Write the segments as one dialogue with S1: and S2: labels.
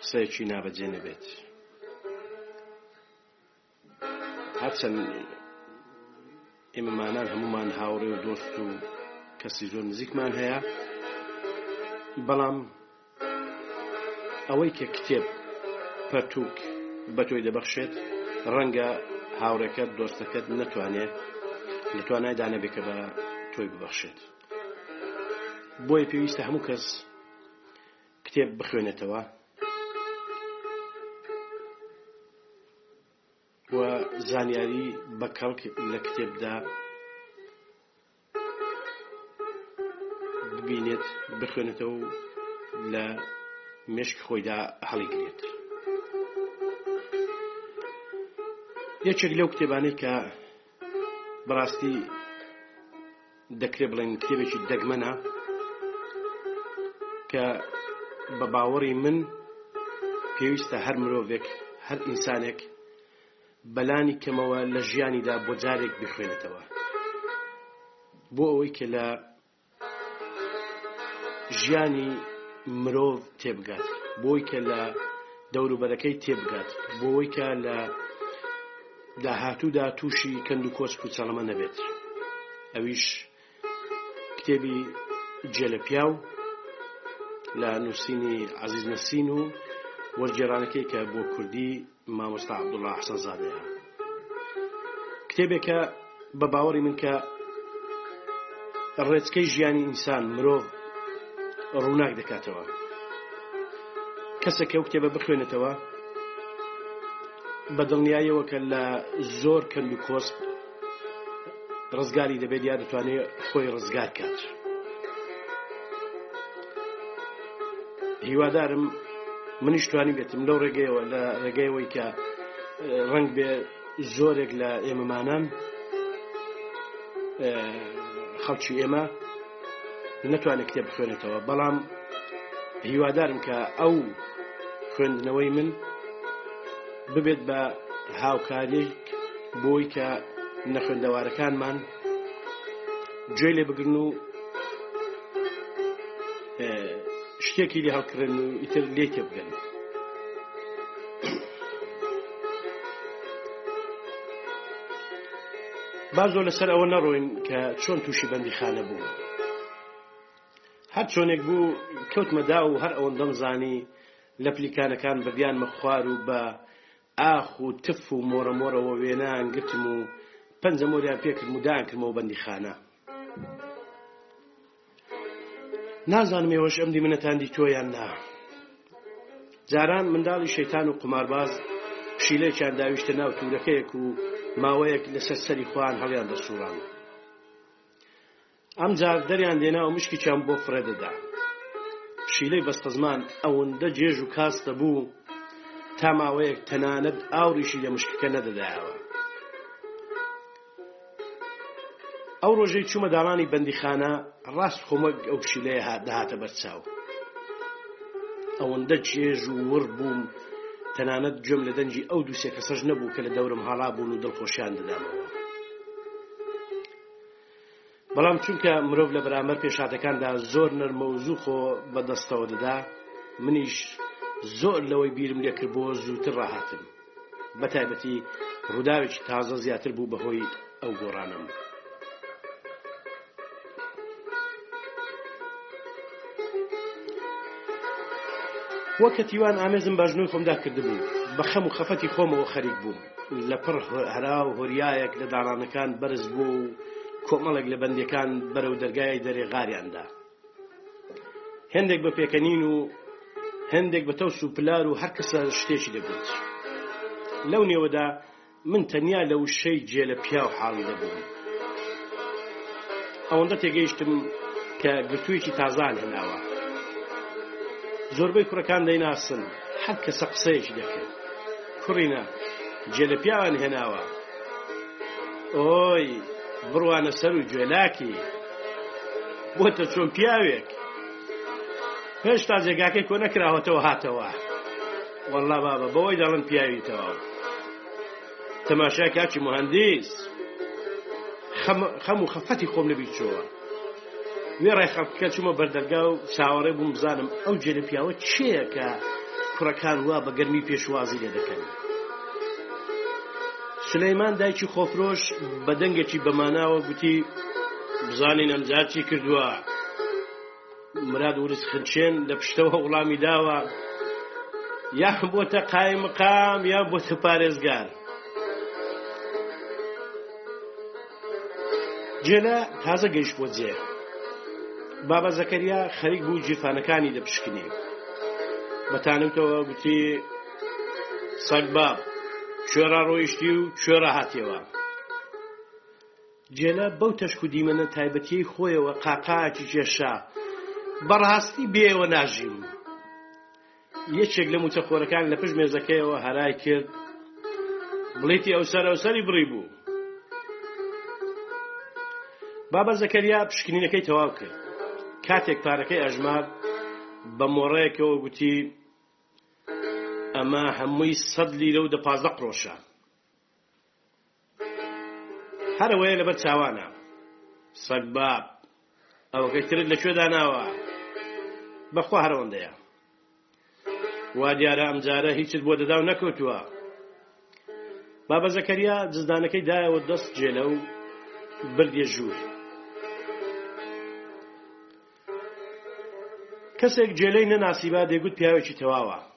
S1: قسەیەکی نابەجێ نەبێت هەرچەند ئێمەمانان هەمومان هاوڕێ و دۆست و کەسی زۆر نزیکمان هەیە بەڵام ئەوەی کە کتێب پەرتوک بە تۆی دەبەخشێت ڕەنگە هاوڕێکەت دۆستەکەت نەتوانێت لە توانایدانەبێکە بە تۆی ببەخشێت بۆیە پێویستە هەموو کەس کتێب بخوێنێتەوە و زانیاری بە کەڵک لە کتێبدا ببینێت بخوێنێتەوە و لە مشک خۆیدا هەڵیگرێت یەکێک لەو کتێبانەی کە بەڕاستی دەکرێت بڵێن کتێبێکی دەگمەنە کە بە باوەڕی من پێویستە هەر مرۆڤێک هەر ئینسانێک بەلانی کەمەوە لە ژیانیدا بۆ جارێک بخوێنێتەوە بۆ ئەوەی کە لە ژیانی مرۆڤ تێبگات بۆی کە لە دەوروبەرەکەی تێبگات بۆی کە لە داهاتوودا تووشی کەند و کۆچ پوچەڵەمە نەبێت ئەویش کتێبی جێ لە پیاو لە نووسینی عزیز نەسین و وەرگێرانەکەی کە بۆ کوردی مامۆستا عەبدوڵا ئەحسەنزادەیە کتێبێکە بە باوەڕی من کە ڕێچکەی ژیانی ئینسان مرۆڤ ڕووناک دەکاتەوە کەسەکە و کتێبە بخوێنێتەوە بە دڵنیایەوە کە لە زۆر کەند و کۆسپ ڕزگاری دەبێت یا دەتوانێت خۆی ڕزگار کات هیوادارم منیش توانی بێتم لەو ڕێگەیەوە لە ڕێگەیەوەی کە ڕنگ بێ زۆرێک لە ئێمەمانان خەڵکی ئێمە نەتوانێت کتێب بخوێنێتەوە بەڵام هیوادارم کە ئەو خوێندنەوەی من ببێت بە هاوکاریک بۆی کە نەخوێندەوارەکانمان گوێ لێ بگرن و شتێکی لێ هەڵکڕێن و ئیتر لێ تێ بگەن با زۆر لەسەر ئەوە نەڕۆین کە چۆن تووشی بەندیخانە بوو هەر چۆنێک بوو کەوتمە دا و هەر ئەوەن دەمزانی لە پلیکانەکان بە بیانمە خوار و بە ئاخ و تف و مۆرەمۆرەوە وێنان گرتم و پەنجە مۆریان پێکرد و دایان کردمەوە بەندیخانە نازانم ئێوەش ئەم دیمنەتان دیتووە یان نا جاران منداڵی شەیتان و قمارباز پشیلێکیان داویشتە ناو تورەکەیەک و ماوەیەک لەسەر سەری خۆیان هەڵیان دەسوڕان ئەم جار دەریان دێنا و مشکیان بۆ فرەدەدا پشیلەی بەستەزمان ئەوەندە جێژ و کاس دەبوو تا ماوەیەک تەنانەت ئاوڕیشی لە مشکەکە نەدەدایەوە ئەو ڕۆژەی چوومە داڵانی بەندیخانە، ڕاست خۆم وەک ئەو پشیلەیە دەهاتە بەر چاو. ئەوەندە چێژ و وڕ بووم، تەنانەت گوێم لە دەنگی ئەو دوو سێ کەسەش نەبوو کە لە دەورم هاڵابوون و دڵخۆشیان دەدامەوە. بەڵام چونکە مرۆڤ لە بەرامبەر پێشهاتەکاندا زۆر نەرمە و زوو خۆ بە دەستەوە دەدا، منیش زۆر لەوەی بیرم لێ کردبووەوە زووتر ڕاهاتم. بە تایبەتی ڕووداوێکی تازە زیاتر بوو بە هۆی ئەو گۆڕانەم. وەک کەتیوان ئامێزم بە ئەژنۆی خۆمدا کردبوو، بە خەم و خەفەتی خۆمەوە خەریک بووم. لەپڕ هەرا و هۆریایەک لە داڕانەکان بەرز بوو و کۆمەڵێک لە بەندیەکان بەرەو دەرگای دەرێ غاریاندا هەندێک بە پێکەنین و هەندێک بە تەوس و پلار و هەر کەسە شتێکی دەگوت لەو نێوەدا من تەنیا لە وشەی جێ لە پیاو حاڵی دەبووم ئەوەندە تێگەیشتم کە گرتوویەکی تازان هێناوە زۆربەی کوڕەکان دەیناسن هەر کەسە قسەیەکی دەکرد کوڕینە گوێ لە پیاوان هێناوە ئۆی بڕوانە سەر و گوێلاکی بۆتە چۆن پیاوێک هێشتا جێگاکەی کۆ نەکراوەتەوە هاتەوە وەڵا بابە بەوەی دەڵم پیاوی تەواو تەماشای کاچی مهندیس خەم و خەفەتی خۆم لەبیچۆوە وێڕای خەڵکەکە چوومە بەردەرگا و چاوەڕێ بووم بزانم ئەو جێنە پیاوە کێیە کە کوڕەکان وا بە گەرمی پێشوازی لێ دەکەن. سلەیمان دایکی خۆفرۆش بە دەنگێکی بەماناوە گوتی بزانین ئەمجار چی کردووە. مراد ورز خنچێن لە پشتەوە وڵامی داوە یا بۆتە قای مقام یا بۆتە پارێزگار. جێلا تازە گەیشت بۆ جێ بابا زەکەریا خەریک بوو جیرفانەکانی دەپشکنی بەتانوتەوە گوتی سەگ باب کوێرا ڕۆیشتی و کوێرا هاتیەوە جێلا بەو تەشک و دیمەنە تایبەتیی خۆیەوە قاقاکی کێشا بەڕاستی بێەوە ناژیم یەکێک لە مووچەخۆرەکان لە پشت مێزەکەیەوە هەرای کرد، بڵیتی ئەوسەر ئەوسەری بڕیبوو. بابە زەکەریا پشکنینەکەی تەواو کرد. کاتێک پارەکەی ئەژمارد، بە مۆڕەیەکەوە گوتی، ئەمە هەمووی سەد لیرە و دە پازدە قرۆشە. هەر ئەوەیە لەبەر چاوانە سەگباب ئەوەکەی ترت لەکوێ داناوە بەخوا هەرەوەندەیە وا دیارە ئەمجارە هیچت بۆ دەدا و نەکەوتووە بابە زەکەریا جزدانەکەی دایەوە دەست جێلە و بردێ ژوور کەسێک جێلەی نەناسیبا دەگوت پیاوێکی تەواوە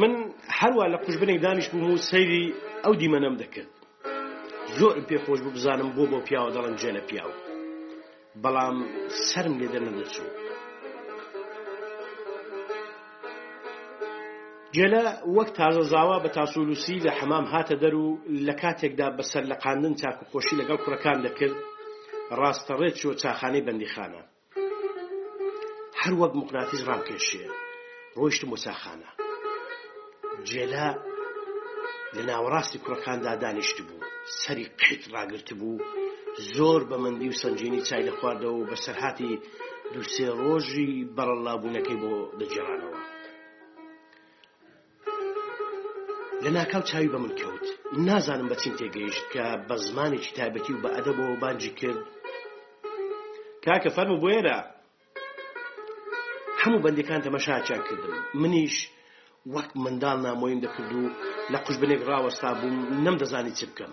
S1: من هەروە لە قوژبنێک دانیش بووم و سەیری ئەو دیمەنەم دەکرد زۆرم پێ خۆش بوو بزانم بۆ بۆ پیاوە دەڵم جێ لە پیاو بەڵام سرم لێ دەنەدەچوو گێلە وەک تازە زاوا بە تاسوولووسی لە حەمام هاتە دەر و لە کاتێکدا بە سەرلەقاندن چاکوخۆشی لەگەڵ کوڕەکان دەکرد، ڕاستەڕێ چووە چاخانەی بەندیخانە. هەر وەک موقناتیس ڕامکێشێ، ڕۆیشتم بۆ چاخانە. گێلە لە ناوەڕاستی کوڕەکاندا دانیشتبوو، سەری قیت ڕاگرتبوو، زۆر بە مەندی و سەنگینی چای دەخواردەوە و بەسەرهاتی دوو سێ ڕۆژی بەڕەڵابوونەکەی بۆ دەگێڕانەوە لە ناکاو چاوی بە من کەوت نازانم بە چین تێگەیشت کە بە زمانێکی تایبەتی و بە ئەدەبەوە بانجی کرد کاکە فەرم و بۆێرە هەموو بەندەکان تەمەشاچیان کردم منیش وەک منداڵ نامۆیم دەکرد و لە قوش بنێک ڕاوەستا بووم نەم دەزانی چ بکەم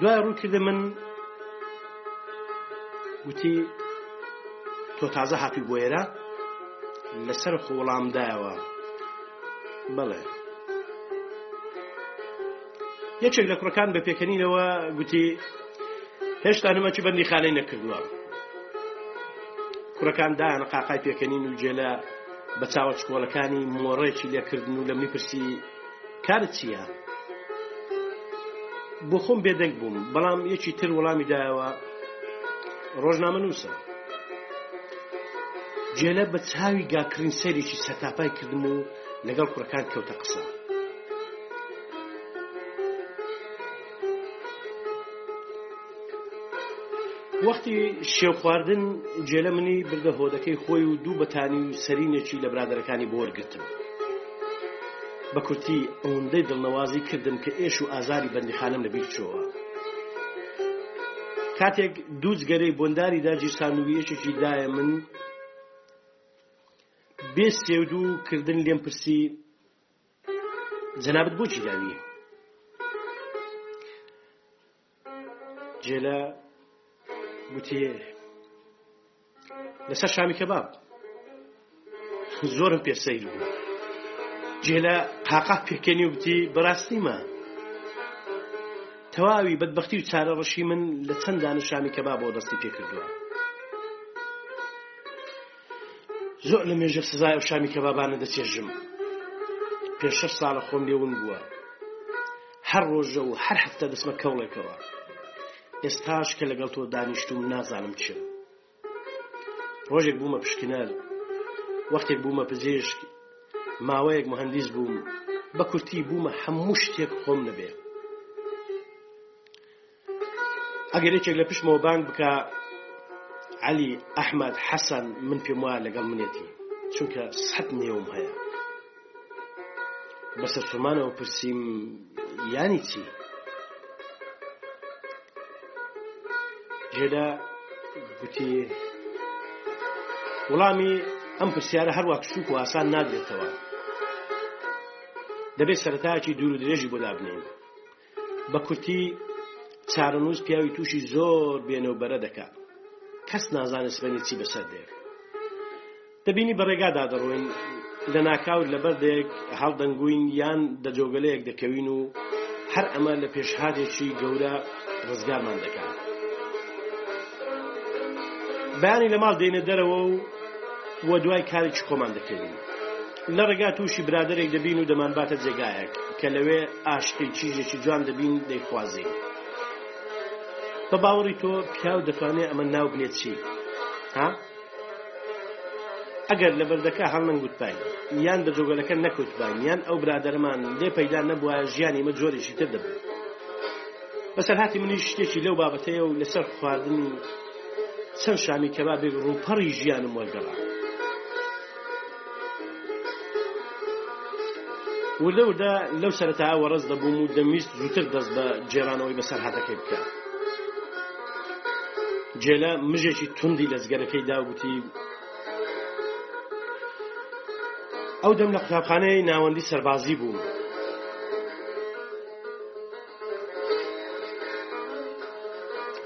S1: دوای ڕوو کردە من وتی تۆ تازە هاتووی بۆ ئێرە لەسەر خۆ وەڵامدایەوە بەڵێ یەکێک لە کوڕەکان بە پێکەنینەوە گوتی هێشتا نمەچ بەندی خانەی نەکردووە کوڕەکان دایان قاقای پێکەنین و جێلە بە چاوە چکۆڵەکانی مۆڕێکی لێکردن و لە منی پرسی کارت چییە؟ بۆ خۆم بێدەنگ بووم، بەڵام یەکی تر وەڵامی دایەوە، ڕۆژنامەنووسە. جێلە بە چاوی گاکڕین سەیرێکی سەرتاپای کردم و لەگەڵ کوڕەکان کەوتە قسە. وەختی شێو خواردن جێلە منی بردە هۆدەکەی خۆی و دوو بەتانی و سەرینێکی لە برادەرەکانی بۆ وەرگرتم بە کورتی ئەوەندەی دڵنەوازی کردم کە ئێش و ئازاری بەندیخانم لە بیرچۆوە کاتێک دووجگەرەی بۆنداری داجی سانوویەکێکی دایە من بێ سێودوو کردن لێم پرسی جەنابەت بۆچی داوی جێلا گوتی، لەسەر شامی کەباب زۆرم پێ سەیر بوو جێلا قاقا پێکەنی و گوتی بەڕاستیمە تەواوی بەدبختی و چارە ڕەشی من لە چەند دان و شامی کەبا بۆ دەستی پێکردووە زۆر لە مێژە سزای و شامی کەبابانە دەچێژم پێ شەش ساڵە خۆم لێون بووە هەر ڕۆژە و هەر هەفتە دەچمە کەوڵێکەوە. ئێستاش کە لەگەڵ تۆ دانیشتووم نازانم چیم. ڕۆژێک بوومە پشکنەر، وەختێک بوومە پزیشک، ماوەیەک مهندیس بووم، بە کورتی بوومە هەموو شتێک خۆم نەبێ. ئەگەر یەکێک لە پشتمەوە بانگ بکا علی ئەحمد حەسەن من پێم وایە لەگەڵ منێتی چونکە سەد نێوم هەیە بەسەر سلمانەوە پرسییم ینی چی جێدا گوتی وڵامی ئەم پرسیارە هەروە پشوک و ئاسان نادرێتەوە دەبێت سەرتاکی دوور و درێژی بۆ دابنین بە کورتی چارەنووس پیاوی تووشی زۆر بێنە و بەرە دەکا کەس نازانێت سبەینی چی بەسەر دێ دەبینی بە ڕێگادا دەڕۆین لە ناکاو لە بەردێک هەڵدەنگوین یان دەجۆگەلەیەک دەکەوین و هەر ئەمە لە پێشهادێکی گەورە ڕزگارمان دەکات بەیانی لە ماڵ دێنە دەرەوە و وە دوای کارێکی خۆمان دەکەوین لە ڕێگا تووشی برادەرێک دەبین و دەمانباتە جێگایەک کە لەوێ ئاشقی چیژێکی جوان دەبین دەیخوازین بە باوەڕی تۆ پیاو دەتوانێت ئەمە ناو بنێت چی ها؟ ئەگەر لە بەردەکە هەڵنەنگوتبین یان بە جۆگەلەکە نەکوتبین یان ئەو برادەرمان لێ پەیدا نەبووە ژیانی مە جۆرێکی تر دەبوو بەسەر هاتی منی شتێکی لەو بابەتەیە و لەسەر خواردن چەند شامی کەبابێک ڕووپەڕی ژیانم وەرگەڕا وردە وردە لەو سەرەتایە وەڕز دەبووم و دەمویست زووتر دەست بە گێرانەوەی بەسەرهاتەکەی بکە جێلە مژێکی توندی لە زگەرەکەی داوتی ئەو دەم لە قوتابخانەی ناوەندی سەربازی بوو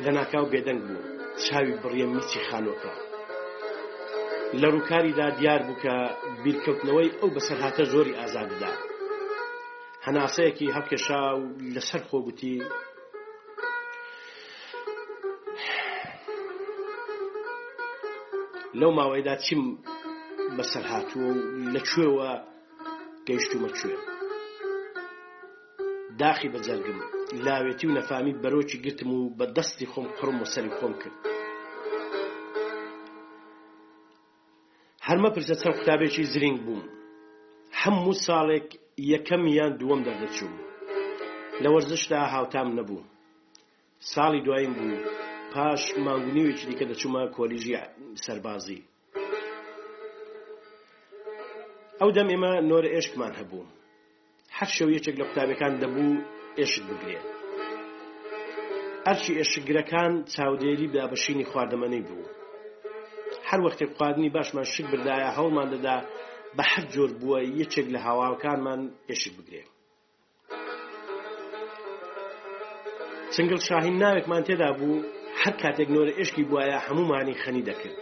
S1: لەناکاو بێدەنگ بوو چاوی بڕیە میچی خانۆکە لە ڕووکاریدا دیار بوو کە بیرکەوتنەوەی ئەو بەسەرهاتە زۆری ئازاددا هەناسەیەکی هەڵکێشا و لەسەر خۆگوتی لەو ماوەیدا چیم بەسەر هاتووە و لە کوێوە گەیشتومە کوێ داخی بە جەرگم لاوێتی و نەفامی بەرۆکی گرتم و بە دەستی خۆم قوڕم و سەری خۆم کرد. هەر مەپرسە چەند قوتابێکی زرینگ بووم. هەموو ساڵێک یەکەم یان دووەم دەردەچووم. لە وەرزشدا هاوتام نەبوو. ساڵی دواییم بوو پاش مانگ و نیوێکی دیکە دەچوومە کۆلیژی سەربازی. ئەو دەم ئێمە نۆرە ئێشکمان هەبوو هەر شەو یەکێک لە قوتابەکان دەبوو ئێشک بگرێ ئەرچی ئێشکگرەکان چاودێری دابەشینی خواردەمەنەی بوو هەر وەختێک خواردنی باشمان شک بردایە هەوڵمان دەدا بە هەر جۆر بووە یەکێک لە هاواکانمان ئێشک بگرێ چنگل شاهین ناوێکمان تێدا بوو هەر کاتێک نۆرە ئێشکی بواە هەمومانی خەنی دەکرد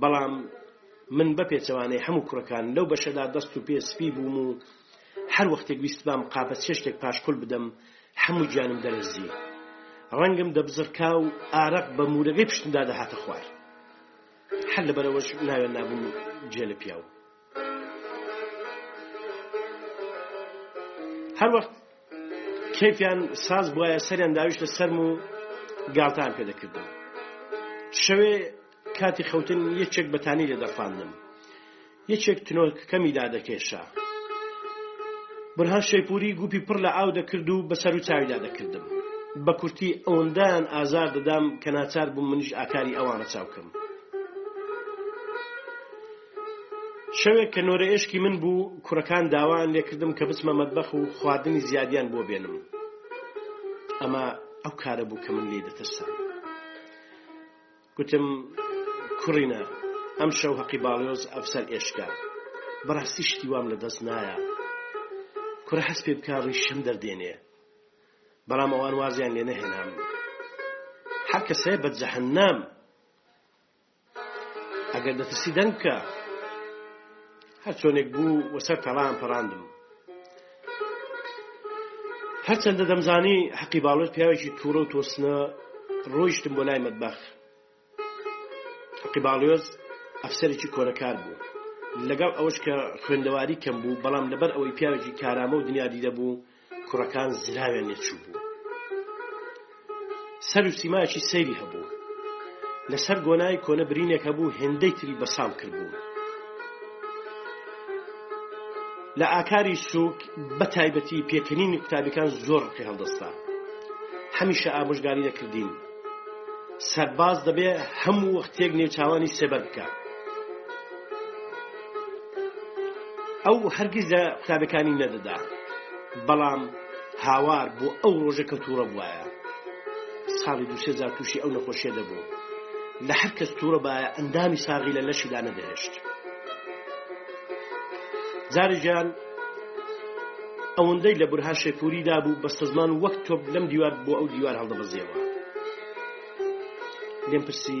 S1: بەڵام من بە پێچەوانەی هەموو کوڕەکان لەو بەشەدا دەست و پێ سپی بووم و هەر وەختێک ویستبام قاپە چێشتێک پاشکل بدەم هەموو گیانم دەرزی ڕەنگم دەبزرکا و ئارەق بە مورەگەی پشتمدا دەهاتە خوار هەر لەبەرەوەش ناوێن نابووم جێ لە پیاو هەروەخت کەیفیان ساز بوایە سەریان داویشتە سەرم و گاڵتان پێ دەکردم شەوێ کاتی خەوتن یەکێک بەتانی لێ دەفاندم یەکێک تنۆکەکەمی دادەکێشا برهان شەیپوری گوپی پڕ لە ئاو دەکرد و بەسەر و چاویدا دەکردم بە کورتی ئەوەندەیان ئازار دەدام کە ناچار بووم منیش ئاکاری ئەوانە چاوکەم شەوێک کە نۆرە ئێشکی من بوو، کوڕەکان داوایان لێکردم کە بچمە مەتبەخ و خواردنی زیادیان بۆ بێنم. ئەمە ئەو کارە بوو کە من لێی دەترسام. گوتم، کوڕینە، ئەمشەو هەقی باڵیۆز ئەفسەر ئێشکە. بەڕاستی شتی وام لە دەست نایە. کورە هەست پێ بکە ڕیشم دەردێنێ. بەڵام ئەوان وازیان لێ نەهێنام. هەر کەسێ بە جەهەننەم! ئەگەر دەترسی دەنگ بکە هەر چۆنێک بوو وەسەر تەڵان پەڕاندم هەرچەندە دەمزانی حەقی باڵۆت پیاوێکی تووڕە و تۆسنە ڕۆیشتم بۆ لای مەدبەخ حەقی باڵۆز ئەفسەرێکی کۆنەکار بوو لەگەڵ ئەوش کە خوێندەواری کەم بوو بەڵام لەبەر ئەوەی پیاوێکی کارامە و دنیادی دەبوو کوڕەکان زراوێن لێ چوو بوو سەر و سیمایەکی سەیری هەبوو لەسەر گۆنای کۆنە برینێک هەبوو هێندەی تری بەسام کردبوو لە ئاکاری سوک بە تایبەتی پێکەنینی قوتابەکان زۆر ڕقی هەڵدەستا هەمیشە ئامۆژگاری دەکردین سەرباز دەبێ هەموو وەختێک نێوچوانی سێبەر بکە ئەو هەرگیز لە قوتابەکانی نەدەدا بەڵام هاوار بۆ ئەو ڕۆژە کە تووڕە بواە ساڵی دوسێزار تووشی ئەو نەخۆشیە دەبوو لە هەر کەس تووڕە باە ئەندامی ساغی لە لەشیدا نەدەهێشت جاری جان ئەوەندەی لە برها شێپوری دابوو بەستەزمان وەک تۆپ لەم دیوار بۆ ئەو دیوار هەڵدەبەزیەوە لێم پرسی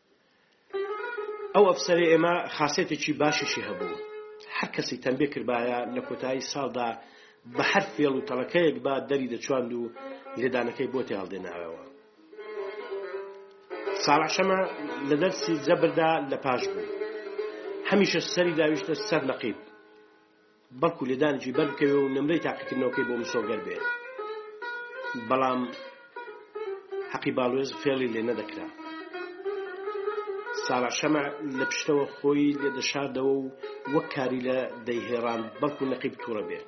S1: ئەو ئەفسەرەی ئێمە خاسێتێکی باشیشی هەبوو هەر کەسی تەمبێ کردبایە لە کۆتایی ساڵدا بە هەر فێڵ و تەڵەکەیەک با دەری دەچواند و لێدانەکەی بۆ تێهڵدێنایەوە ساڵعشەمە لە دەرسی جەبردا لە پاش بوو هەمیشە سەری داویشتە سەر نەقیب بەڵکو لێدانێکی بەرز بکەوێت و نمرەی تاقیکردنەوەکەی بۆ مسۆگەر بێت بەڵام حەقی باڵوێز فێڵی لێ نەدەکرا سارا شەمە لە پشتەوە خۆی لێ دەشاردەوە و وەک کاری لە دەیهێڕان بەڵکو نەقی بتوڕە بێ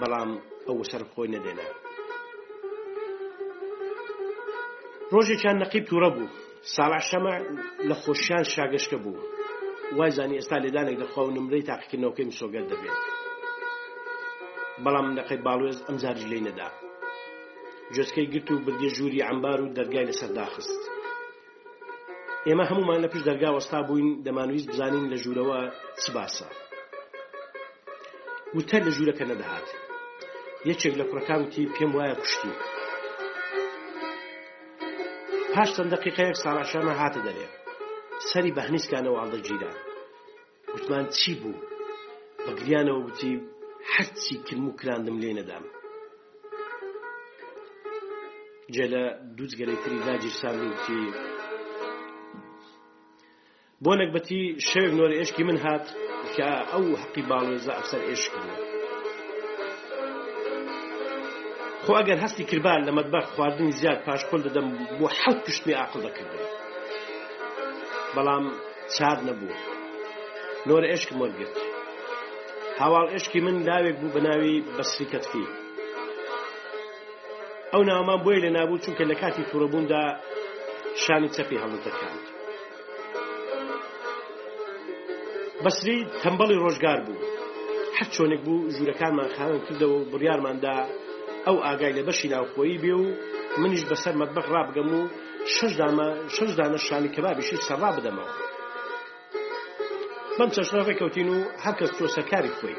S1: بەڵام ئەوە سەر خۆی نەدێنا ڕۆژێکیان نەقیب تووڕە بوو ساڵح شەمع لە خۆشیان شاگەشکە بوو، وای زانی ئێستا لێدانێک دەخوا و نمرەی تاقیکردنەوەکەی مسۆگەر دەبێت، بەڵام نەقەی باڵوێز ئەمجاریش لێی نەدا، جوتکەی گرت و بردیە ژووری عەمبار و دەرگای لەسەر داخست. ئێمە هەموومان لە پشت دەرگا وەستا بووین، دەمانویست بزانین لە ژوورەوە چ باسە. وتە لە ژوورەکە نەدەهات. یەکێک لە کوڕەکان وتی پێم وایە کوشتی. پاش چەند دەقیقەیەک سارا شاما هاتە دەرێ سەری بە هەنیسکا نەواڵدە گیرا گوتمان چی بوو بە گریانەوە گوتی هەرچی کرم و کراندم لێ نەدام جێ لە دووجگەلەی تری داگیرسان وتی بۆ نەگبەتی شەوێک نۆرە ئێشکی من هات کە ئەو حەقی باڵێزە ئەفسەر ئێشکردە خۆ ئەگەر هەستی کردبار لە مەدبەر خواردنی زیاد پاشکۆل دەدەم بۆ حەوت پشتێ ئاقل دەکردن بەڵام چار نەبوو نۆرە ئێشکم وەرگرت هاواڵ ئێشکی من لاوێک بوو بەناوی بەسری کەتفی ئەو ناومان بۆی لە نابوو چونکە لە کاتی تووڕەبووندا شانی چەپی هەڵدەکاند بەسری تەمبەڵی ڕۆژگار بوو هەر چۆنێک بوو ژوورەکانمان خاوێن کردەوە و بڕیارماندا ئەو ئاگای لە بەشی ناوخۆیی بێ و منیش بەسەر مەتبەخ ڕابگەم و شەش دامە شەش دانە شانی کەبابیشی سەرڕا بدەمەوە بەم چەشنە ڕێکەوتین و هەرکەس تۆسەکاری خۆی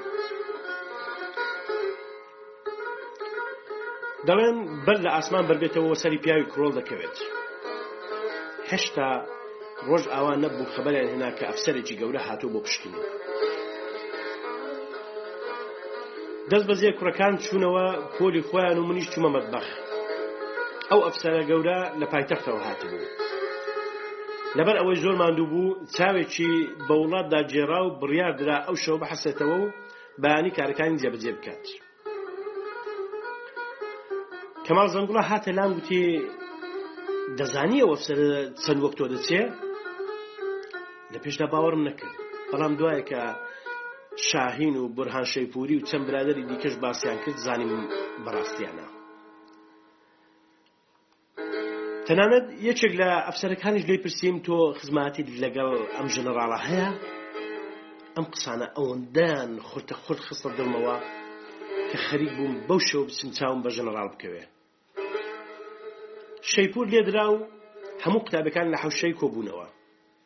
S1: دەڵێن بەر لە ئاسمان بەربێتەوە و سەری پیاوی کڕۆڵ دەکەوێت هەشتا ڕۆژ ئاوا نەبوو خەبەریان هێنا کە ئەفسەرێکی گەورە هاتوو بۆ پشکنی دەست بەزێ کوڕەکان چوونەوە پۆلی خۆیان و منیش چوومە مەدبەخ ئەو ئەفسەرە گەورە لە پایتەختەوە هاتبوو لەبەر ئەوەی زۆر ماندوو بوو چاوێکی بە وڵاتدا جێرا و بڕیاردرا ئەو شەو بەحەسێتەوە و بەیانی کارەکانی جێبەجێ بکات. کەماڵ زەنگوڵە هاتە لام گوتی دەزانی ئەوە سەر چەند وەک تۆ دەچێ لە پێشدا باوەڕم نەکرد بەڵام دوایە کە شاهین و بورهان شەیپوری و چەند برادری دیکەش باسییان کرد زانیم بەڕاستیانە تەنانەت یەکێک لە ئەفسەرەکانیش لێی پرسیم تۆ خزماتیت لەگەڵ ئەم ژەنەراڵە هەیە ئەم قسانە ئەوەندەیان خورتە خورت خستە دڵمەوە کە خەریک بووم بەو شەو بچم چاوم بە ژەنەراڵ بکەوێ شەیپور لێدرا و هەموو قوتابەکان لە حەوشەی کۆبوونەوە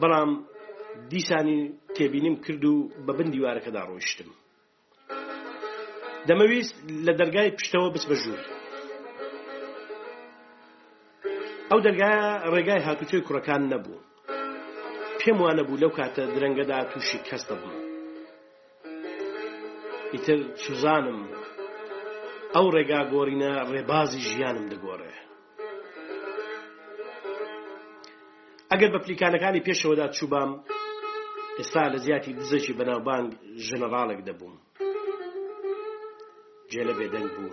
S1: بەڵام دیسانی تێبینیم کرد و بە بن دیوارەکەدا ڕۆیشتم دەمەویست لە دەرگای پشتەوە بچمە ژوور ئەو دەرگایە ڕێگای هاتوچۆی کوڕەکان نەبوو پێم وانە بوو لەو کاتە درەنگەدا تووشی کەس دەبم ئیتر سوزانم ئەو ڕێگا گۆڕینە ڕێبازی ژیانم دەگۆڕێ ئەگەر بە پلیکانەکانی پێشەوەدا چووبام ئێستا لە جیاتی دزەکی بەناوبانگ ژەنەڕاڵێک دەبووم جێلە بێدەنگ بوو